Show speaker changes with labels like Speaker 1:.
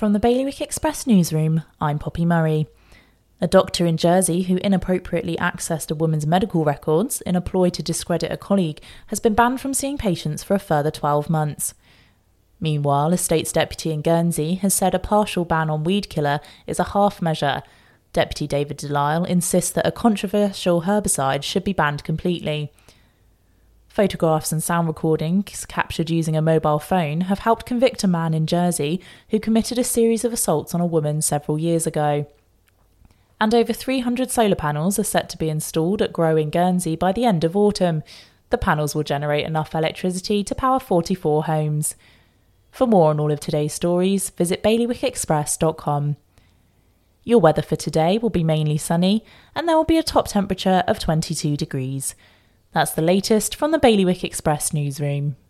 Speaker 1: From the Bailiwick Express newsroom, I'm Poppy Murray. A doctor in Jersey who inappropriately accessed a woman's medical records in a ploy to discredit a colleague has been banned from seeing patients for a further 12 months. Meanwhile, a State's deputy in Guernsey has said a partial ban on weed killer is a half measure. Deputy David de Lisle insists that a controversial herbicide should be banned completely. Photographs and sound recordings captured using a mobile phone have helped convict a man in Jersey who committed a series of assaults on a woman several years ago. And over 300 solar panels are set to be installed at Grow in Guernsey by the end of autumn. The panels will generate enough electricity to power 44 homes. For more on all of today's stories, visit bailiwickexpress.com. Your weather for today will be mainly sunny, and there will be a top temperature of 22 degrees. That's the latest from the Bailiwick Express newsroom.